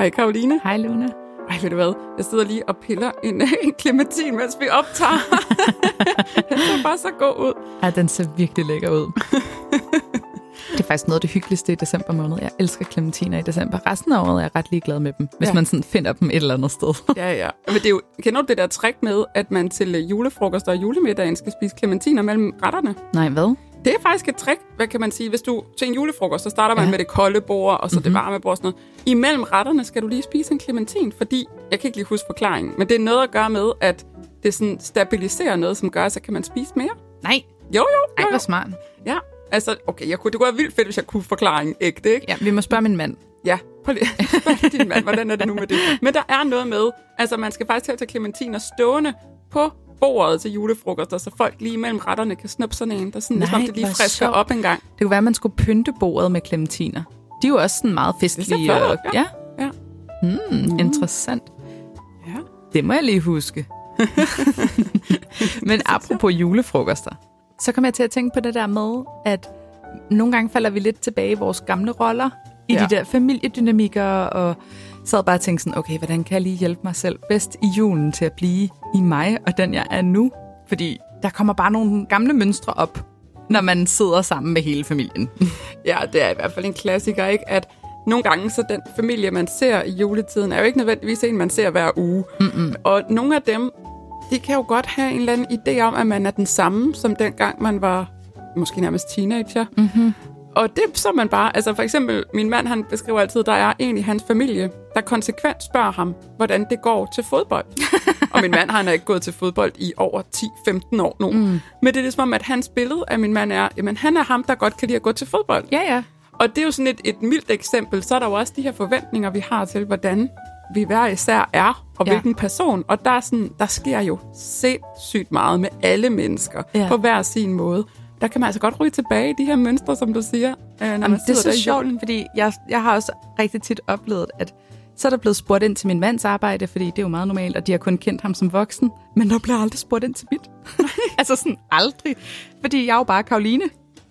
Hej Karoline. Hej Luna. Ej, ved du hvad? Jeg sidder lige og piller en, en clementin, mens vi optager. den ser bare så god ud. Ja, den ser virkelig lækker ud. Det er faktisk noget af det hyggeligste i december måned. Jeg elsker clementiner i december. Resten af året er jeg ret ligeglad med dem, hvis Ja. man sådan finder dem et eller andet sted. Ja, ja. Men det er jo, kender du det der trick med, at man til øh, julefrokost og julemiddagen skal spise clementiner mellem retterne? Nej, hvad? Det er faktisk et trick, hvad kan man sige. Hvis du til en julefrokost, så starter man Ja. Mhm. med det kolde bord, og så mm-hmm. det varme bord og sådan noget. Imellem retterne skal du lige spise en clementin, fordi, jeg kan ikke lige huske forklaringen, men det er noget at gøre med, at det sådan stabiliserer noget, som gør, så kan man spise mere. Nej. Jo, jo, Ej, jo, hvor jo. smart. Ja, altså, okay, jeg kunne, det kunne være vildt fedt, hvis jeg kunne forklaringen ægte, ikke? Ja, vi må spørge min mand. Ja, prøv lige spørg din mand, hvordan er det nu med det? Men der er noget med, altså man skal faktisk til at tage clementiner stående på bordet til julefrokoster, så folk lige mellem retterne kan snuppe sådan en, der sådan, Nej, ligesom det lige frisker sjovt. op en gang. Det kunne være, at man skulle pynte bordet med clementiner. De er jo også sådan meget festlige. ud, og, ja. ja. Ja. Hmm, interessant. Ja. Det må jeg lige huske. Men apropos julefrokoster, så kom jeg til at tænke på det der med, at nogle gange falder vi lidt tilbage i vores gamle roller, i Ja. de der familiedynamikker, og sad bare og tænkte sådan, okay, hvordan kan jeg lige hjælpe mig selv bedst i julen til at blive i mig, og den jeg er nu? Fordi der kommer bare nogle gamle mønstre op, når man sidder sammen med hele familien. Ja, det er i hvert fald en klassiker, ikke? At nogle gange, så den familie, man ser i juletiden, er jo ikke nødvendigvis en, man ser hver uge. Mm-mm. Og nogle af dem, de kan jo godt have en eller anden idé om, at man er den samme, som dengang man var måske nærmest teenager. Mm-hmm. Og det så man bare, altså for eksempel, min mand, han beskriver altid, der er en i hans familie, der konsekvent spørger ham, hvordan det går til fodbold. og min mand, han er ikke gået til fodbold i over 10-15 år nu. Mm. Men det er ligesom om, at hans billede af min mand er, jamen han er ham, der godt kan lide at gå til fodbold. Ja, ja. Og det er jo sådan et, et mildt eksempel. Så er der jo også de her forventninger, vi har til, hvordan vi hver især er, og Ja. hvilken person. Og der, er sådan, der sker jo sindssygt meget med alle mennesker, ja. på hver sin måde. Der kan man altså godt ryge tilbage i de her mønstre, som du siger, øh, når Jamen, man det er så der sjovt, fordi jeg, jeg har også rigtig tit oplevet, at så er der blevet spurgt ind til min mands arbejde, fordi det er jo meget normalt, og de har kun kendt ham som voksen. Men der bliver aldrig spurgt ind til mit. altså sådan aldrig. Fordi jeg er jo bare Karoline.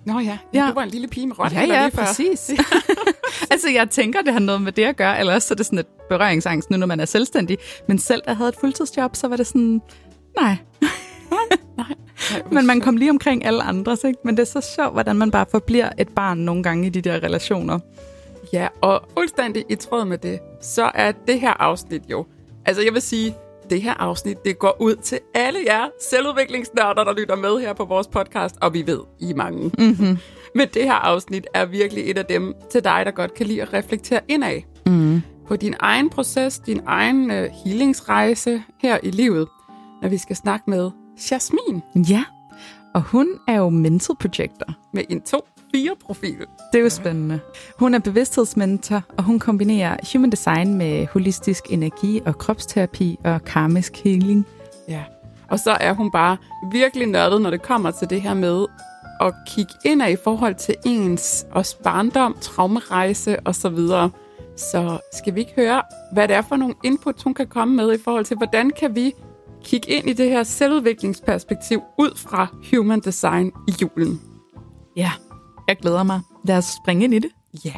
Nå ja, Ja. du var en lille pige med rødt Ja, ja, lige før. præcis. altså jeg tænker, det har noget med det at gøre, eller også så er det sådan et berøringsangst nu, når man er selvstændig. Men selv da jeg havde et fuldtidsjob, så var det sådan, nej. Nej, Men man kom lige omkring alle andres, ikke? Men det er så sjovt, hvordan man bare forbliver et barn nogle gange i de der relationer. Ja, og fuldstændig i tråd med det, så er det her afsnit jo... Altså, jeg vil sige, det her afsnit, det går ud til alle jer selvudviklingsnørder, der lytter med her på vores podcast, og vi ved, I er mange. Mm-hmm. Men det her afsnit er virkelig et af dem til dig, der godt kan lide at reflektere indad. Mm. På din egen proces, din egen uh, healingsrejse her i livet, når vi skal snakke med Jasmin Ja, og hun er jo mental projector. med en 2-4-profil. Det er jo spændende. Hun er bevidsthedsmentor, og hun kombinerer human design med holistisk energi og kropsterapi og karmisk healing. Ja. Og så er hun bare virkelig nørdet, når det kommer til det her med at kigge ind i forhold til ens også barndom, traumerejse osv. Så, videre. så skal vi ikke høre, hvad det er for nogle input, hun kan komme med i forhold til, hvordan kan vi kigge ind i det her selvudviklingsperspektiv ud fra human design i julen. Ja, jeg glæder mig. Lad os springe ind i det. Ja.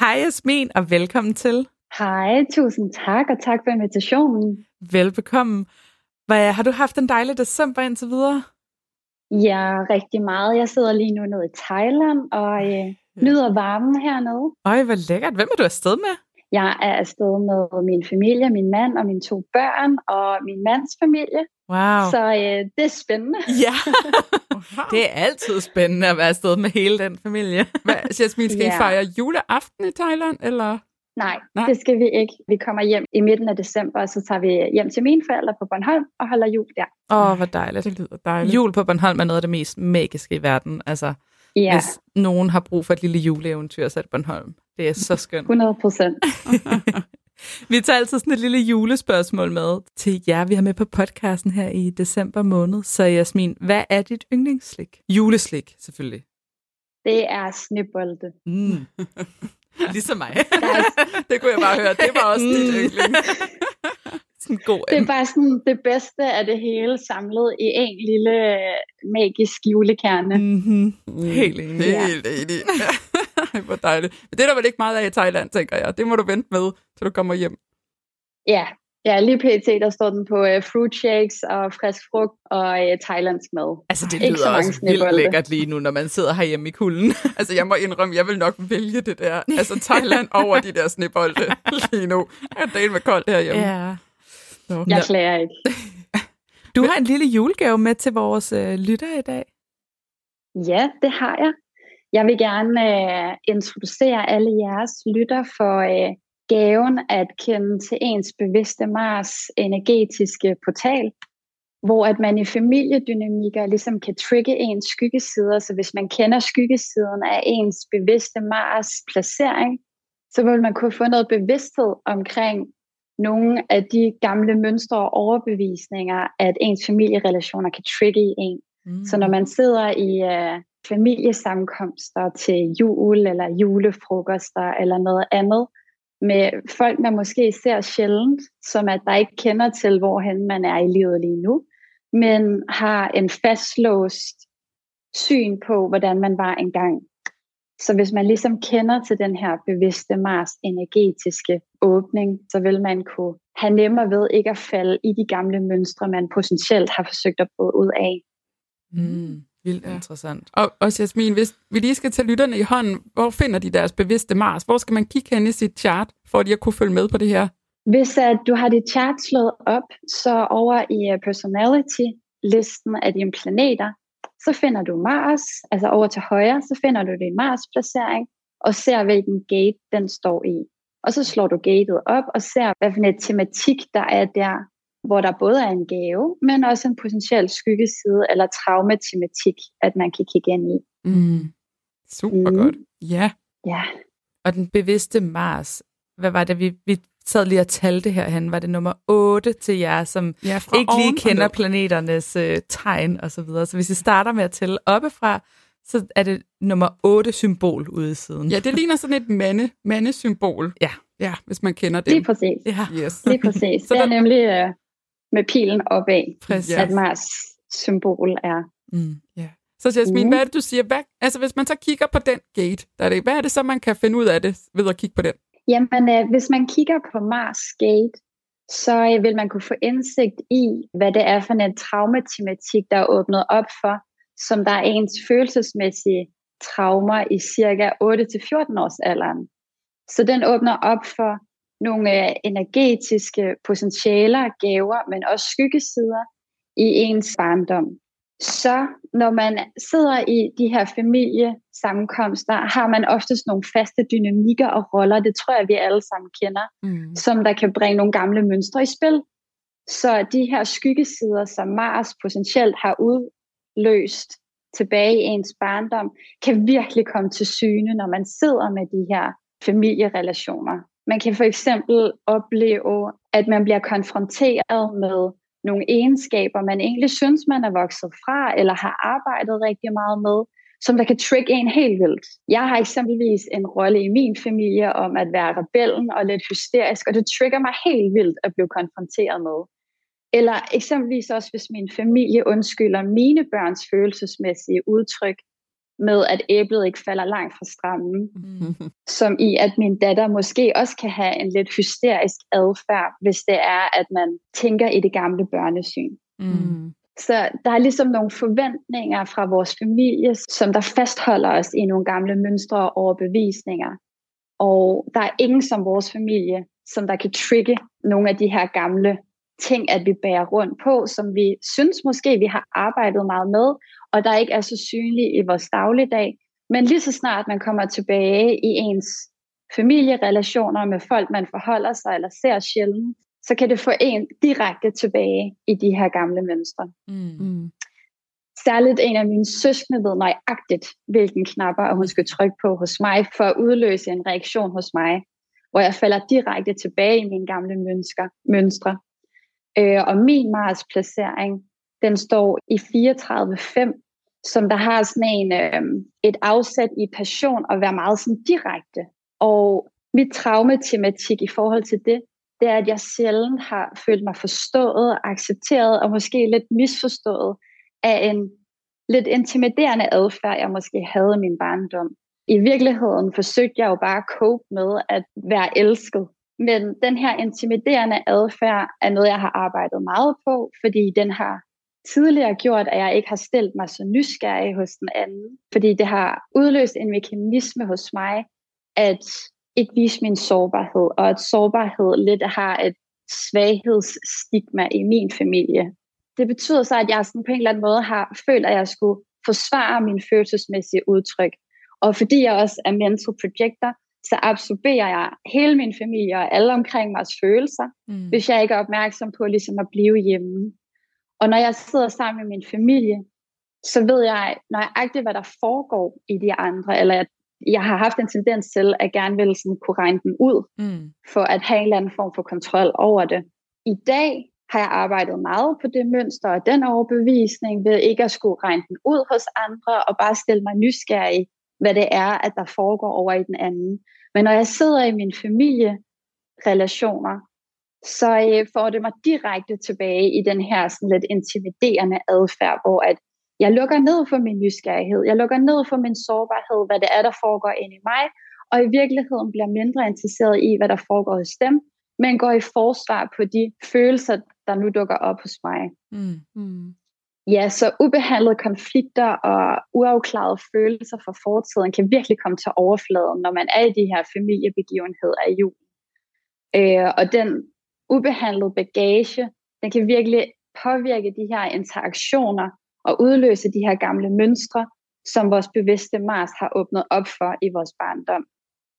Hej Jasmin, og velkommen til. Hej, tusind tak, og tak for invitationen. Velbekomme. Hvad, har du haft en dejlig december indtil videre? Ja, rigtig meget. Jeg sidder lige nu nede i Thailand og øh, nyder varmen hernede. Øj, hvor lækkert. Hvem er du afsted med? Jeg er afsted med min familie, min mand og mine to børn og min mands familie. Wow. Så øh, det er spændende. Ja, det er altid spændende at være afsted med hele den familie. Hvad, Jasmin, skal Ja. I fejre juleaften i Thailand, eller? Nej, Nej. Nej, det skal vi ikke. Vi kommer hjem i midten af december, og så tager vi hjem til mine forældre på Bornholm og holder jul der. Åh, oh, hvor dejligt. Det lyder dejligt. Jul på Bornholm er noget af det mest magiske i verden. Altså, Ja, hvis nogen har brug for et lille juleeventyr, så er det Bornholm. Det er så skønt. 100 procent. Vi tager altid sådan et lille julespørgsmål med til jer, vi har med på podcasten her i december måned. Så Jasmin, hvad er dit yndlingsslik? Juleslik, selvfølgelig. Det er snebolde. Mm. ligesom mig. Det kunne jeg bare høre. Det var også dit Mm. yndling. Sådan god. Det er bare sådan det bedste af det hele samlet i en lille øh, magisk julekerne. Mm-hmm. Helt enig. Er Ja. helt enig. Ej, hvor dejligt. Men det er der vel ikke meget af i Thailand, tænker jeg. Det må du vente med, til du kommer hjem. Ja, ja lige pt. der står den på uh, fruit shakes og frisk frugt og uh, thailandsk mad. Altså, det Ikke så lyder mange også vildt lækkert lige nu, når man sidder herhjemme i kulden. Altså, jeg må indrømme, jeg vil nok vælge det der. Altså, Thailand over de der snebolde lige nu. Jeg er del med koldt herhjemme. ja. Nå. Jeg klager ikke. Du har en lille julegave med til vores øh, lytter i dag. Ja, det har jeg. Jeg vil gerne uh, introducere alle jeres lytter for uh, gaven at kende til ens bevidste Mars energetiske portal, hvor at man i familiedynamikker ligesom kan trigge ens skyggesider. Så hvis man kender skyggesiden af ens bevidste Mars placering, så vil man kunne få noget bevidsthed omkring nogle af de gamle mønstre og overbevisninger, at ens familierelationer kan trigge en. Mm. Så når man sidder i uh, familiesammenkomster til jul eller julefrokoster eller noget andet, med folk, man måske ser sjældent, som at der ikke kender til, hvorhen man er i livet lige nu, men har en fastlåst syn på, hvordan man var engang. Så hvis man ligesom kender til den her bevidste Mars energetiske åbning, så vil man kunne have nemmere ved ikke at falde i de gamle mønstre, man potentielt har forsøgt at bryde ud af. Mm. Vildt Ja. interessant. Og, og Jasmin, hvis vi lige skal tage lytterne i hånden, hvor finder de deres bevidste Mars? Hvor skal man kigge hen i sit chart, for at de at kunne følge med på det her? Hvis at du har dit chart slået op, så over i uh, personality-listen af dine planeter, så finder du Mars, altså over til højre, så finder du din Mars-placering, og ser hvilken gate den står i. Og så slår du gatet op og ser, hvad for en tematik der er der, hvor der både er en gave, men også en potentiel skyggeside eller traumatematik, at man kan kigge ind i. Mm. Super Mm. godt. Ja. Ja, Og den bevidste Mars, hvad var det, vi, vi sad lige og talte herhen? Var det nummer 8 til jer, som ja ikke lige kender planeternes øh, tegn og så videre. Så hvis I starter med at tælle oppefra, så er det nummer 8 symbol ude i siden. Ja, det ligner sådan et mande, mandesymbol. Ja. Ja, hvis man kender det. lige præcis. ja. Yes. Lige præcis. Det er nemlig øh, med pilen opad, Præcis. At Mars symbol er. Mm. Ja. Så Jasmin, Mm. hvad er det, du siger? Hvad, altså, hvis man så kigger på den gate, der er det, hvad er det så, man kan finde ud af det ved at kigge på den? Jamen, øh, hvis man kigger på Mars Gate, så øh, vil man kunne få indsigt i, hvad det er for en traumatematik, der er åbnet op for, som der er ens følelsesmæssige traumer i cirka 8-14 års alderen. Så den åbner op for nogle øh, energetiske potentialer, gaver, men også skyggesider i ens barndom. Så når man sidder i de her familiesammenkomster, har man oftest nogle faste dynamikker og roller. Det tror jeg, vi alle sammen kender Mm. som der kan bringe nogle gamle mønstre i spil. Så de her skyggesider, som Mars potentielt har udløst tilbage i ens barndom, kan virkelig komme til syne, når man sidder med de her familierelationer. Man kan for eksempel opleve, at man bliver konfronteret med nogle egenskaber, man egentlig synes, man er vokset fra, eller har arbejdet rigtig meget med, som der kan trigge en helt vildt. Jeg har eksempelvis en rolle i min familie om at være rebellen og lidt hysterisk, og det trigger mig helt vildt at blive konfronteret med. Eller eksempelvis også, hvis min familie undskylder mine børns følelsesmæssige udtryk med, at æblet ikke falder langt fra strammen, Mm. som i, at min datter måske også kan have en lidt hysterisk adfærd, hvis det er, at man tænker i det gamle børnesyn. Mm. Så der er ligesom nogle forventninger fra vores familie, som der fastholder os i nogle gamle mønstre og overbevisninger. Og der er ingen som vores familie, som der kan trigge nogle af de her gamle ting, at vi bærer rundt på, som vi synes måske, vi har arbejdet meget med, og der ikke er så synlige i vores dagligdag. Men lige så snart man kommer tilbage i ens familierelationer med folk, man forholder sig eller ser sjældent, så kan det få en direkte tilbage i de her gamle mønstre. Mm. Mm. Særligt en af mine søskende ved nøjagtigt, hvilken knapper hun skal trykke på hos mig, for at udløse en reaktion hos mig, hvor jeg falder direkte tilbage i mine gamle mønsker, mønstre. Øh, og min Mars-placering, den står i 34.5, som der har sådan en, øh, et afsæt i passion og være meget sådan direkte. Og mit traumatematik i forhold til det, det er, at jeg sjældent har følt mig forstået, accepteret og måske lidt misforstået af en lidt intimiderende adfærd, jeg måske havde i min barndom. i virkeligheden forsøgte jeg jo bare at cope med at være elsket. Men den her intimiderende adfærd er noget, jeg har arbejdet meget på, fordi den har tidligere gjort, at jeg ikke har stillet mig så nysgerrig hos den anden. Fordi det har udløst en mekanisme hos mig, at ikke vise min sårbarhed, og at sårbarhed lidt har et svaghedsstigma i min familie. Det betyder så, at jeg sådan på en eller anden måde har følt, at jeg skulle forsvare min følelsesmæssige udtryk. Og fordi jeg også er mental projector, så absorberer jeg hele min familie og alle omkring mig følelser, mm. hvis jeg ikke er opmærksom på ligesom at blive hjemme. Og når jeg sidder sammen med min familie, så ved jeg nøjagtigt, hvad der foregår i de andre, eller jeg, jeg har haft en tendens til at gerne vil sådan kunne regne den ud, mm. for at have en eller anden form for kontrol over det. I dag har jeg arbejdet meget på det mønster og den overbevisning ved ikke at skulle regne den ud hos andre og bare stille mig nysgerrig, hvad det er, at der foregår over i den anden. Men når jeg sidder i min familierelationer, så øh, får det mig direkte tilbage i den her sådan lidt intimiderende adfærd, hvor at jeg lukker ned for min nysgerrighed, jeg lukker ned for min sårbarhed, hvad det er, der foregår ind i mig, og i virkeligheden bliver mindre interesseret i, hvad der foregår hos dem, men går i forsvar på de følelser, der nu dukker op hos mig. Mm. Mm. Ja, så ubehandlede konflikter og uafklarede følelser fra fortiden kan virkelig komme til overfladen, når man er i de her familiebegivenheder i jul. Øh, og den ubehandlede bagage, den kan virkelig påvirke de her interaktioner og udløse de her gamle mønstre, som vores bevidste Mars har åbnet op for i vores barndom.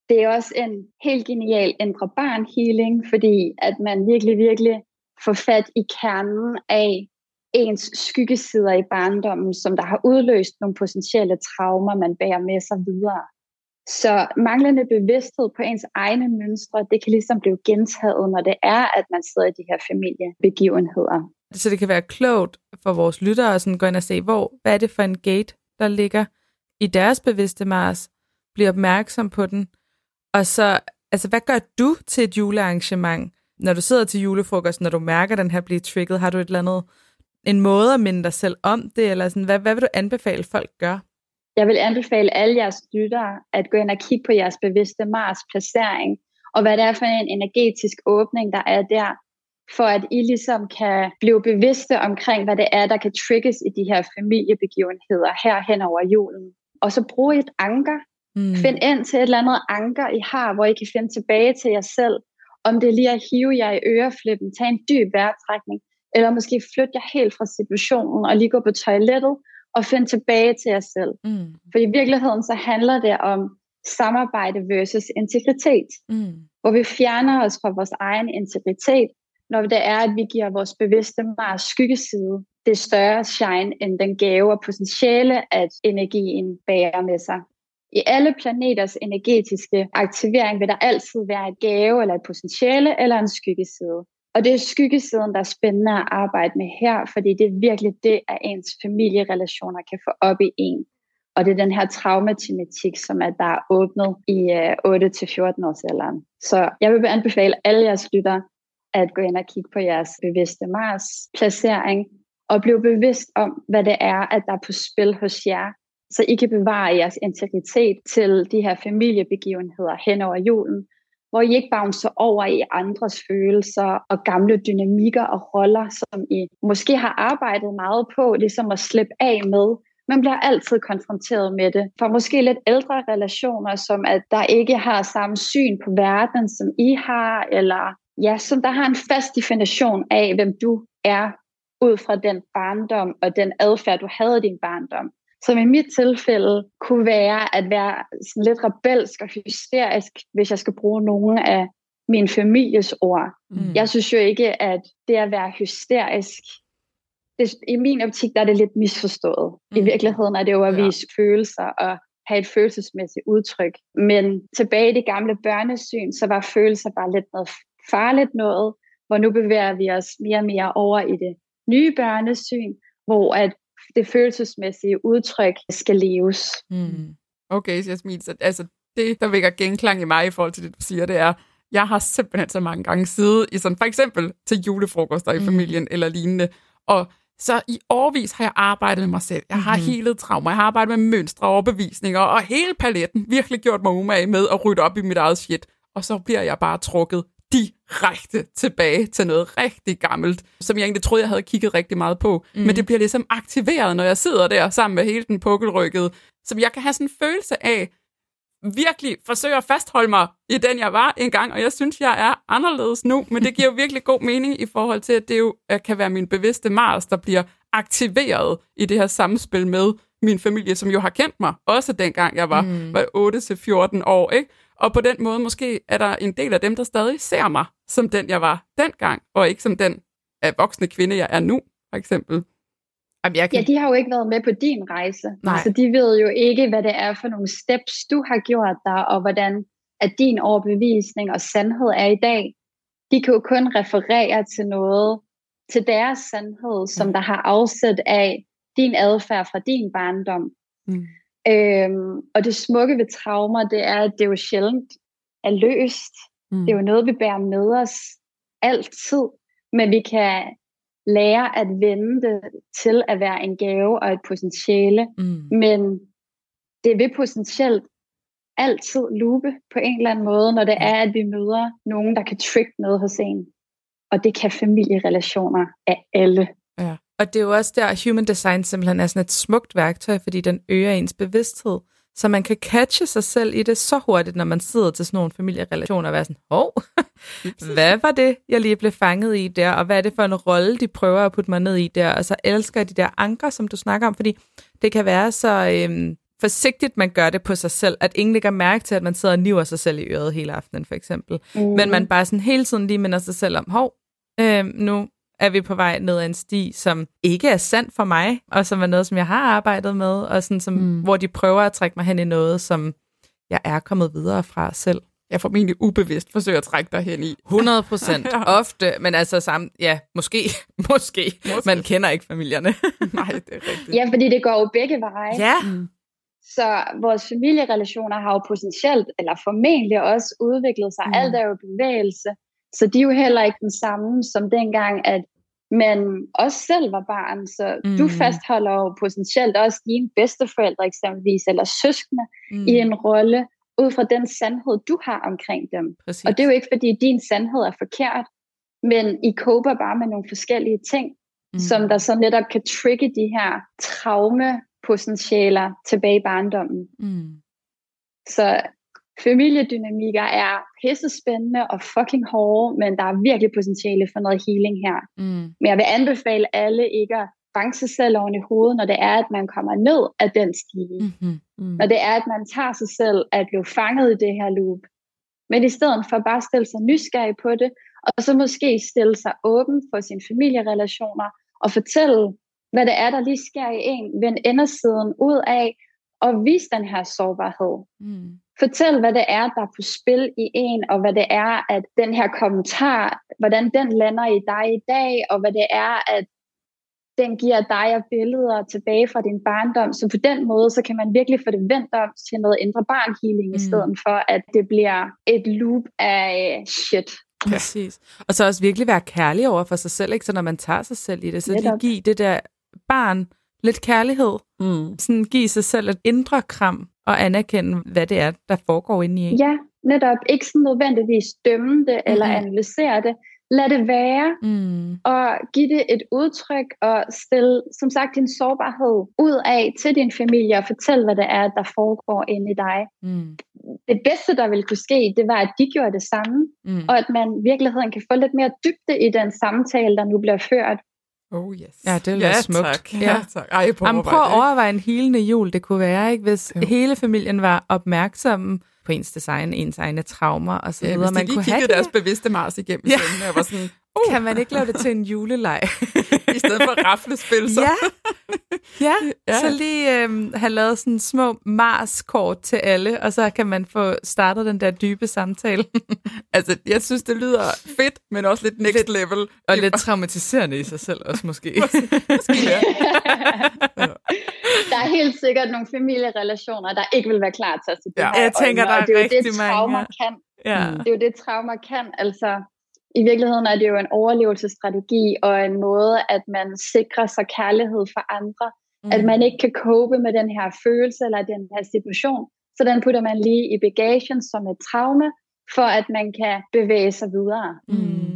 Det er også en helt genial indre barn healing, fordi at man virkelig, virkelig får fat i kernen af ens skyggesider i barndommen, som der har udløst nogle potentielle traumer, man bærer med sig videre. Så manglende bevidsthed på ens egne mønstre, det kan ligesom blive gentaget, når det er, at man sidder i de her familiebegivenheder. Så det kan være klogt for vores lyttere at sådan gå ind og se, hvor, hvad er det for en gate, der ligger i deres bevidste Mars, blive opmærksom på den, og så, altså hvad gør du til et julearrangement, når du sidder til julefrokost, når du mærker den her blive trigget, har du et eller andet, en måde at minde dig selv om det, eller sådan, hvad, hvad vil du anbefale folk gør? Jeg vil anbefale alle jeres lyttere at gå ind og kigge på jeres bevidste Mars placering, og hvad det er for en energetisk åbning, der er der, for at I ligesom kan blive bevidste omkring, hvad det er, der kan trigges i de her familiebegivenheder her hen over julen. Og så brug et anker. Mm. Find ind til et eller andet anker, I har, hvor I kan finde tilbage til jer selv. Om det er lige at hive jer i øreflippen, tage en dyb vejrtrækning, eller måske flytte jer helt fra situationen og lige gå på toilettet og finde tilbage til jer selv. Mm. For i virkeligheden så handler det om samarbejde versus integritet. Mm. Hvor vi fjerner os fra vores egen integritet, når det er, at vi giver vores bevidste Mars skyggeside det større shine end den gave og potentiale, at energien bærer med sig. I alle planeters energetiske aktivering vil der altid være et gave eller et potentiale eller en skyggeside. Og det er skyggesiden, der er spændende at arbejde med her, fordi det er virkelig det, at ens familierelationer kan få op i en. Og det er den her traumatematik, som er der er åbnet i øh, 8-14 års alderen. Så jeg vil anbefale alle jeres lyttere at gå ind og kigge på jeres bevidste Mars placering og blive bevidst om, hvad det er, at der er på spil hos jer, så I kan bevare jeres integritet til de her familiebegivenheder hen over julen, hvor I ikke bouncer over i andres følelser og gamle dynamikker og roller, som I måske har arbejdet meget på, ligesom at slippe af med. Man bliver altid konfronteret med det. For måske lidt ældre relationer, som at der ikke har samme syn på verden, som I har, eller ja, som der har en fast definition af, hvem du er ud fra den barndom og den adfærd, du havde i din barndom som i mit tilfælde kunne være at være sådan lidt rebelsk og hysterisk, hvis jeg skal bruge nogle af min families ord. Mm. Jeg synes jo ikke, at det at være hysterisk, det, i min optik der er det lidt misforstået. Mm. I virkeligheden er det jo at vise ja. følelser og have et følelsesmæssigt udtryk. Men tilbage i det gamle børnesyn, så var følelser bare lidt noget farligt noget, hvor nu bevæger vi os mere og mere over i det nye børnesyn, hvor at det følelsesmæssige udtryk skal leves. Mm. Okay, Jasmin, så altså det, der vækker genklang i mig i forhold til det, du siger, det er, jeg har simpelthen så mange gange siddet i sådan, for eksempel til julefrokoster i mm. familien eller lignende, og Så i årvis har jeg arbejdet med mig selv. Jeg har mm-hmm. helet traumer, jeg har arbejdet med mønstre og overbevisninger, og hele paletten virkelig gjort mig umage med at rydde op i mit eget shit. Og så bliver jeg bare trukket direkte tilbage til noget rigtig gammelt, som jeg egentlig troede, jeg havde kigget rigtig meget på. Mm. Men det bliver ligesom aktiveret, når jeg sidder der sammen med hele den pukkelrykkede, som jeg kan have sådan en følelse af, virkelig forsøger at fastholde mig i den, jeg var engang, og jeg synes, jeg er anderledes nu, men det giver jo virkelig god mening i forhold til, at det jo kan være min bevidste Mars, der bliver aktiveret i det her samspil med min familie, som jo har kendt mig, også dengang jeg var, mm. var 8-14 år, ikke? Og på den måde måske er der en del af dem, der stadig ser mig som den, jeg var dengang, og ikke som den af voksne kvinde, jeg er nu, for eksempel. Jamen, jeg kan... Ja, de har jo ikke været med på din rejse. Nej. Så de ved jo ikke, hvad det er for nogle steps, du har gjort dig, og hvordan at din overbevisning og sandhed er i dag. De kan jo kun referere til noget, til deres sandhed, som mm. der har afsæt af din adfærd fra din barndom. Mm. Øhm, og det smukke ved traumer, det er, at det jo sjældent er løst. Mm. Det er jo noget, vi bærer med os altid. Men vi kan lære at vende det til at være en gave og et potentiale. Mm. Men det vil potentielt altid lupe på en eller anden måde, når det er, at vi møder nogen, der kan trick noget hos en. Og det kan familierelationer af alle. Og det er jo også der, Human Design simpelthen er sådan et smukt værktøj, fordi den øger ens bevidsthed. Så man kan catche sig selv i det så hurtigt, når man sidder til sådan nogle familierelationer og være sådan, hov, hvad var det, jeg lige blev fanget i der, og hvad er det for en rolle, de prøver at putte mig ned i der, og så elsker jeg de der anker, som du snakker om, fordi det kan være så øhm, forsigtigt, man gør det på sig selv, at ingen lægger mærke til, at man sidder og niver sig selv i øret hele aftenen, for eksempel. Mm. Men man bare sådan hele tiden lige minder sig selv om, hov, øhm, nu er vi på vej ned ad en sti, som ikke er sandt for mig, og som er noget, som jeg har arbejdet med, og sådan, som, mm. hvor de prøver at trække mig hen i noget, som jeg er kommet videre fra selv. Jeg formentlig ubevidst forsøger at trække dig hen i. 100 procent. ja. Ofte, men altså sammen, ja, måske, måske, måske. Man kender ikke familierne. Nej, det er rigtigt. Ja, fordi det går jo begge veje. Ja. Mm. Så vores familierelationer har jo potentielt, eller formentlig også udviklet sig. Mm. Alt er jo bevægelse. Så de er jo heller ikke den samme som dengang, at man også selv var barn. Så mm. du fastholder jo potentielt også dine bedsteforældre eksempelvis, eller søskende, mm. i en rolle, ud fra den sandhed, du har omkring dem. Præcis. Og det er jo ikke, fordi din sandhed er forkert, men I koper bare med nogle forskellige ting, mm. som der så netop kan trigge de her traumepotentialer tilbage i barndommen. Mm. Så familiedynamikker er pisse spændende og fucking hårde, men der er virkelig potentiale for noget healing her. Mm. Men jeg vil anbefale alle ikke at banke sig selv oven i hovedet, når det er, at man kommer ned af den stige. Mm-hmm. Mm. Når det er, at man tager sig selv at blive fanget i det her loop. Men i stedet for bare at stille sig nysgerrig på det, og så måske stille sig åben for sine familierelationer, og fortælle, hvad det er, der lige sker i en, vend endersiden ud af, og vise den her sårbarhed. Mm. Fortæl, hvad det er, der er på spil i en, og hvad det er, at den her kommentar, hvordan den lander i dig i dag, og hvad det er, at den giver dig og billeder tilbage fra din barndom. Så på den måde, så kan man virkelig få det vendt om til noget indre barnhealing, mm. i stedet for, at det bliver et loop af shit. Præcis. Og så også virkelig være kærlig over for sig selv, ikke? Så når man tager sig selv i det, så lige give det der barn lidt kærlighed. Mm. Sådan give sig selv et indre kram og anerkende, hvad det er, der foregår inde i en. Ja, netop. Ikke sådan nødvendigvis dømme det mm. eller analysere det, lad det være, mm. og give det et udtryk, og stille, som sagt, din sårbarhed ud af til din familie, og fortæl, hvad det er, der foregår inde i dig. Mm. Det bedste, der ville kunne ske, det var, at de gjorde det samme, mm. og at man i virkeligheden kan få lidt mere dybde i den samtale, der nu bliver ført. Oh yes. Ja, det er ja, smukt. Tak. Ja, ja tak. Ej, Jamen, prøv at overveje en helende jul, det kunne være, ikke? hvis jo. hele familien var opmærksomme på ens design, ens egne traumer og så videre. Ja, hvis de man lige kunne kiggede deres bevidste Mars igennem ja. og var sådan, uh. Kan man ikke lave det til en juleleg? I stedet for raflespil, så. Ja. ja, ja. så lige øhm, have lavet sådan små Mars-kort til alle, og så kan man få startet den der dybe samtale. altså, jeg synes, det lyder fedt, men også lidt next lidt, level. Og lidt traumatiserende i sig selv også, måske. måske ja. Der er helt sikkert nogle familierelationer, der ikke vil være klar til at se det ja. Jeg tænker, der er, er rigtig det, mange. Kan. Ja. Det er jo det, trauma kan. Altså, i virkeligheden er det jo en overlevelsesstrategi og en måde, at man sikrer sig kærlighed for andre. Mm. At man ikke kan cope med den her følelse eller den her situation. Så den putter man lige i bagagen som et traume, for at man kan bevæge sig videre. Mm.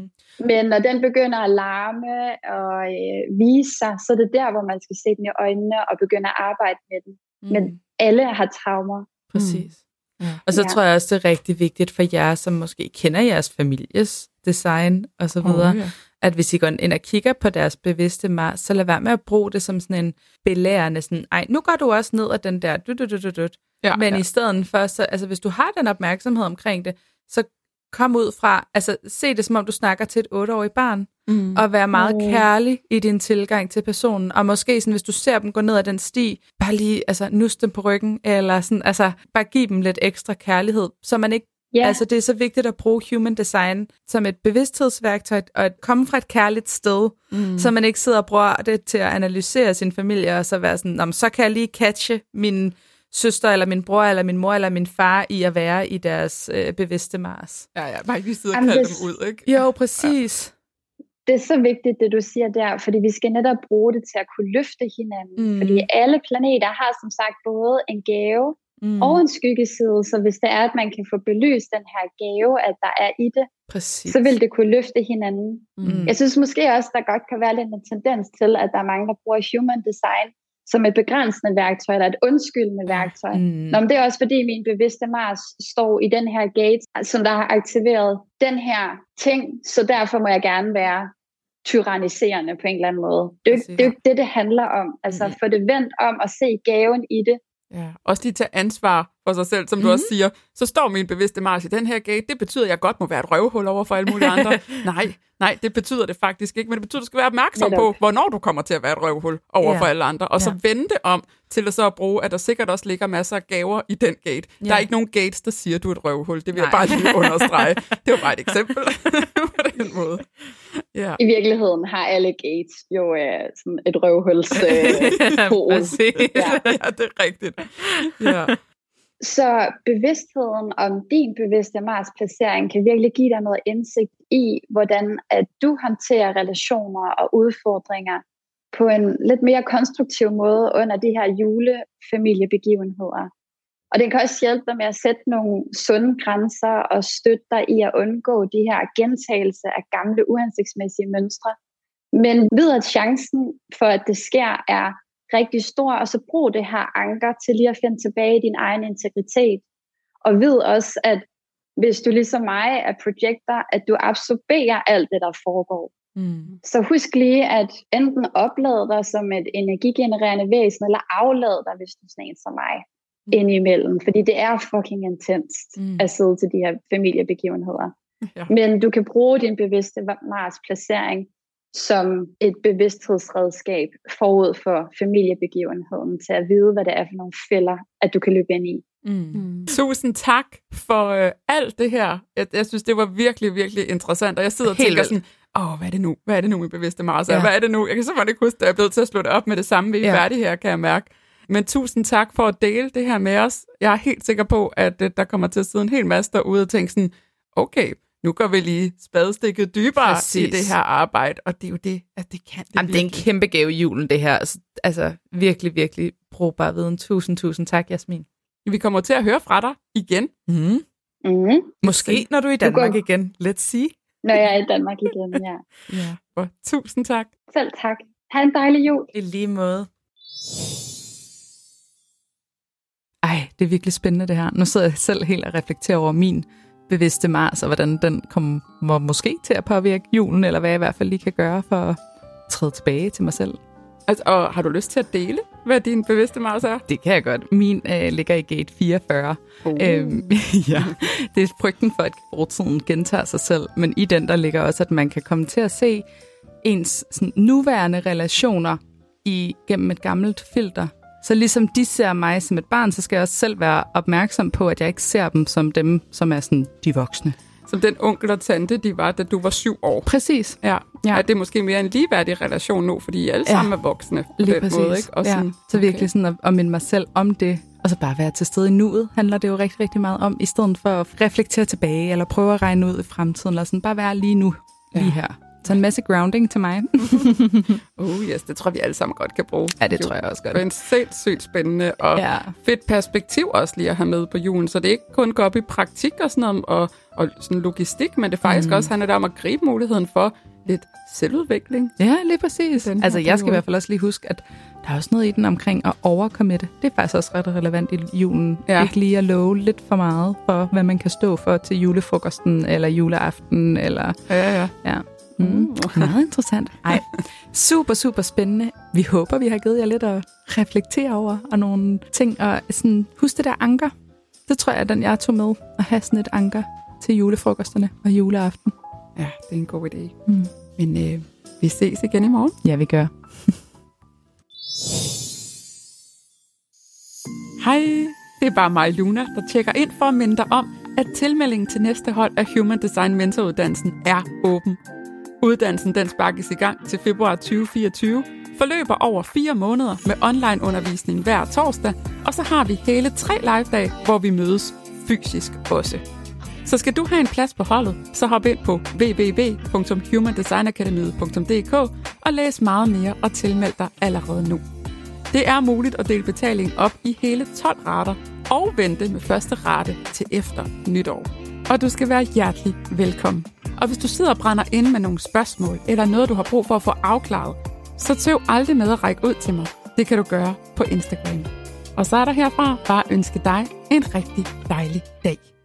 Men når den begynder at larme og øh, vise sig, så er det der, hvor man skal se den i øjnene og begynde at arbejde med den. Mm. Men alle har traumer. Præcis. Ja. Og så ja. tror jeg også, det er rigtig vigtigt for jer, som måske kender jeres families design og så videre, oh, ja. at hvis I går ind og kigger på deres bevidste Mars, så lad være med at bruge det som sådan en belærende, sådan, ej, nu går du også ned ad den der, du, du, du, du, du. Ja, Men ja. i stedet for, så, altså hvis du har den opmærksomhed omkring det, så kom ud fra, altså se det som om du snakker til et otteårigt barn, mm. og være meget mm. kærlig i din tilgang til personen, og måske sådan, hvis du ser dem gå ned ad den sti, bare lige altså, nus dem på ryggen, eller sådan, altså bare give dem lidt ekstra kærlighed, så man ikke Yeah. Altså det er så vigtigt at bruge human design som et bevidsthedsværktøj og at komme fra et kærligt sted, mm. så man ikke sidder og bruger det til at analysere sin familie og så være sådan, så kan jeg lige catche min søster, eller min bror, eller min mor, eller min far i at være i deres øh, bevidste Mars. Ja, ja, bare ikke sidde og kalde dem ud, ikke? Jo, præcis. Ja. Det er så vigtigt, det du siger der, fordi vi skal netop bruge det til at kunne løfte hinanden. Mm. Fordi alle planeter har som sagt både en gave mm. og en skyggeside, så hvis det er, at man kan få belyst den her gave, at der er i det, Præcis. så vil det kunne løfte hinanden. Mm. Jeg synes måske også, der godt kan være lidt en tendens til, at der er mange, der bruger human design som et begrænsende værktøj, eller et undskyldende værktøj. Mm. Nå, men det er også fordi min bevidste Mars står i den her gate, som der har aktiveret den her ting, så derfor må jeg gerne være tyranniserende på en eller anden måde. Det er jo det, det, det handler om. Altså mm. få det vendt om og se gaven i det, Ja, også lige tage ansvar for sig selv, som mm. du også mhm. siger. Så står min bevidste Mars i den her gate. Det betyder, at jeg godt må være et røvhul over for alle mulige andre. nej, nej, det betyder det faktisk ikke. Men det betyder, at du skal være opmærksom på, hvornår du kommer til at være et røvhul over ja. for alle andre. Og så ja. vende det om til at så at bruge, at der sikkert også ligger masser af gaver i den gate. Ja. Der er ikke nogen gates, der siger, at du er et røvhul. Det vil nej. jeg bare lige understrege. det var bare et eksempel på den måde. Ja. I virkeligheden har alle gates jo uh, sådan et røvhuls uh, ja, ja, det er rigtigt. Ja. Så bevidstheden om din bevidste Mars placering kan virkelig give dig noget indsigt i, hvordan at du håndterer relationer og udfordringer på en lidt mere konstruktiv måde under de her julefamiliebegivenheder. Og det kan også hjælpe dig med at sætte nogle sunde grænser og støtte dig i at undgå de her gentagelse af gamle uhensigtsmæssige mønstre. Men ved at chancen for, at det sker, er rigtig stor, og så brug det her anker til lige at finde tilbage i din egen integritet. Og ved også, at hvis du ligesom mig er projekter, at du absorberer alt det, der foregår. Mm. Så husk lige at enten oplade dig som et energigenererende væsen, eller aflade dig, hvis du er sådan en som mig, mm. indimellem. Fordi det er fucking intenst mm. at sidde til de her familiebegivenheder. Ja. Men du kan bruge din bevidste Mars placering som et bevidsthedsredskab forud for familiebegivenheden til at vide, hvad det er for nogle fælder, at du kan løbe ind i. Mm. Mm. Tusind tak for øh, alt det her. Jeg, jeg synes, det var virkelig, virkelig interessant, og jeg sidder og tænker sådan, åh, hvad er det nu? Hvad er det nu, min bevidste Mars ja. Hvad er det nu? Jeg kan simpelthen ikke huske, at jeg er blevet til at slå det op med det samme. Vi er ja. færdige her, kan jeg mærke. Men tusind tak for at dele det her med os. Jeg er helt sikker på, at øh, der kommer til at sidde en hel masse derude og tænke sådan, okay, nu går vi lige spadestikket dybere Præcis. i det her arbejde, og det er jo det, at det kan det Jamen, det er en kæmpe gave i julen, det her. Altså, altså virkelig, virkelig brugbar viden. Tusind, tusind tak, Jasmin. Vi kommer til at høre fra dig igen. Mm. Mm. Måske når du er i Danmark går... igen. Let's see. Når jeg er i Danmark igen, ja. ja. Og tusind tak. Selv tak. Ha' en dejlig jul. I lige måde. Ej, det er virkelig spændende det her. Nu sidder jeg selv helt og reflekterer over min bevidste Mars, og hvordan den kommer måske til at påvirke julen, eller hvad jeg i hvert fald lige kan gøre for at træde tilbage til mig selv. Altså, og har du lyst til at dele, hvad din bevidste Mars er? Det kan jeg godt. Min øh, ligger i gate 44. Uh. Øhm, ja, det er frygten for, at fortiden gentager sig selv, men i den der ligger også, at man kan komme til at se ens sådan, nuværende relationer igennem et gammelt filter, så ligesom de ser mig som et barn, så skal jeg også selv være opmærksom på, at jeg ikke ser dem som dem, som er sådan de voksne. Som den onkel og tante, de var, da du var syv år. Præcis. Ja. ja. At det er måske mere en ligeværdig relation nu, fordi I alle ja. sammen er voksne på Lige den præcis. måde. Ikke? Og sådan, ja. Så virkelig okay. sådan at, at minde mig selv om det, og så bare være til stede i nuet, handler det jo rigtig, rigtig meget om, i stedet for at reflektere tilbage, eller prøve at regne ud i fremtiden, eller sådan bare være lige nu lige Ja. her. Så en masse grounding til mig. Oh yes, det tror vi alle sammen godt kan bruge. Ja, det tror jeg også godt. Det er en sindssygt spændende og Ja. fedt perspektiv også lige at have med på julen. Så det er ikke kun går op i praktik og sådan noget, og, og sådan logistik, men det faktisk mm. også handler om at gribe muligheden for lidt selvudvikling. Ja, lige præcis. Den Altså, jeg skal i hvert fald også lige huske, at der er også noget i den omkring at overcommitte. Det er faktisk også ret relevant i julen. Ja. Ja. Ikke lige at love lidt for meget for, hvad man kan stå for til julefrokosten eller juleaften. Eller, Ja, ja. ja. Mm. Meget interessant. Ej, super, super spændende. Vi håber, vi har givet jer lidt at reflektere over og nogle ting. Og sådan, husk det der anker. Det tror jeg den, jeg tog med. At have sådan et anker til julefrokosterne og juleaften. Ja, det er en god idé. Mm. Men øh, vi ses igen i morgen. Ja, vi gør. Hej, det er bare mig, Luna, der tjekker ind for at minde dig om, at tilmeldingen til næste hold af Human Design Mentoruddannelsen er åben. Uddannelsen den sparkes i gang til februar 2024, forløber over fire måneder med online undervisning hver torsdag, og så har vi hele tre live-dage, hvor vi mødes fysisk også. Så skal du have en plads på holdet, så hop ind på www.humandesignacademiet.dk og læs meget mere og tilmeld dig allerede nu. Det er muligt at dele betalingen op i hele 12 rater og vente med første rate til efter nytår. Og du skal være hjertelig velkommen. Og hvis du sidder og brænder inde med nogle spørgsmål eller noget, du har brug for at få afklaret, så tøv aldrig med at række ud til mig. Det kan du gøre på Instagram. Og så er der herfra bare ønske dig en rigtig dejlig dag.